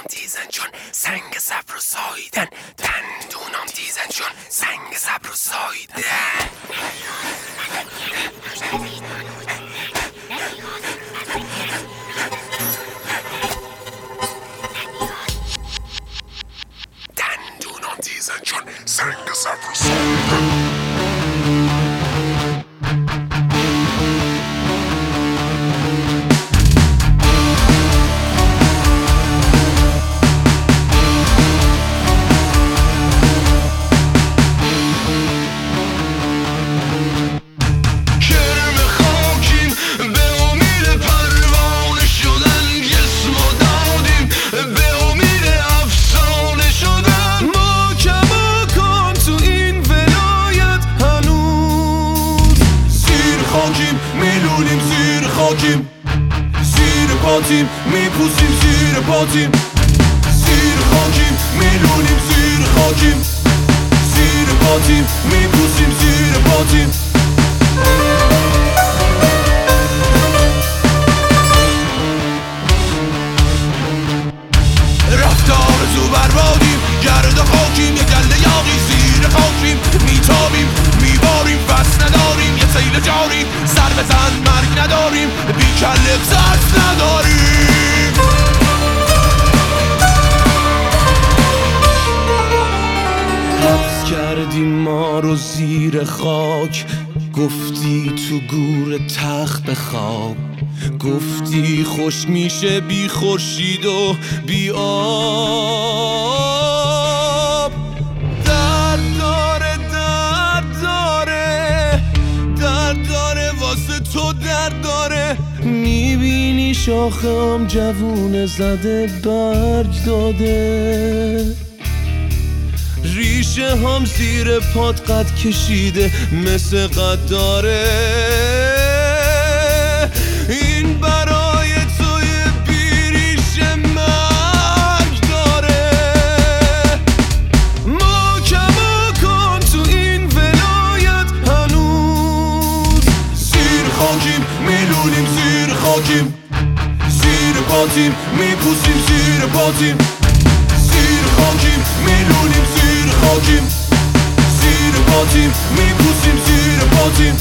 دندونام دیزن چون سنگ صبر و سایدن دندونام دیزن چون سنگ صبر و سایدن دندونام دیزن چون سنگ صبر و سایدن میلولیم زیر خاکیم. زیر پاتیم میپوسیم زیر پاتیم. زیر خاکیم میلولیم زیر خاکیم. زیر پاتیم میپوسیم زیر پاتیم. رفتار زو بربادیم گرد خاکیم یه گله یاقی زیر خاکیم. میتابیم میباریم فصل نداریم یه سیل جاریم. سر بزن کردی ما رو زیر خاک. گفتی تو گور تخت بخواب گفتی خوش میشه بی خورشید و بی آب. شاخم جوون زده برگ داده. ریشه هم زیر پات قد کشیده مثل قد داره این برای توی بیریش مرگ داره. ما کماکان تو این ولایت هنوز. زیر خاکیم میلولیم زیر خاکیم. زیر پاتیم میپوسیم زیر پاتیم زیر خاکیم میلولیم زیر خاکیم زیر پاتیم میپوسیم زیر پاتیم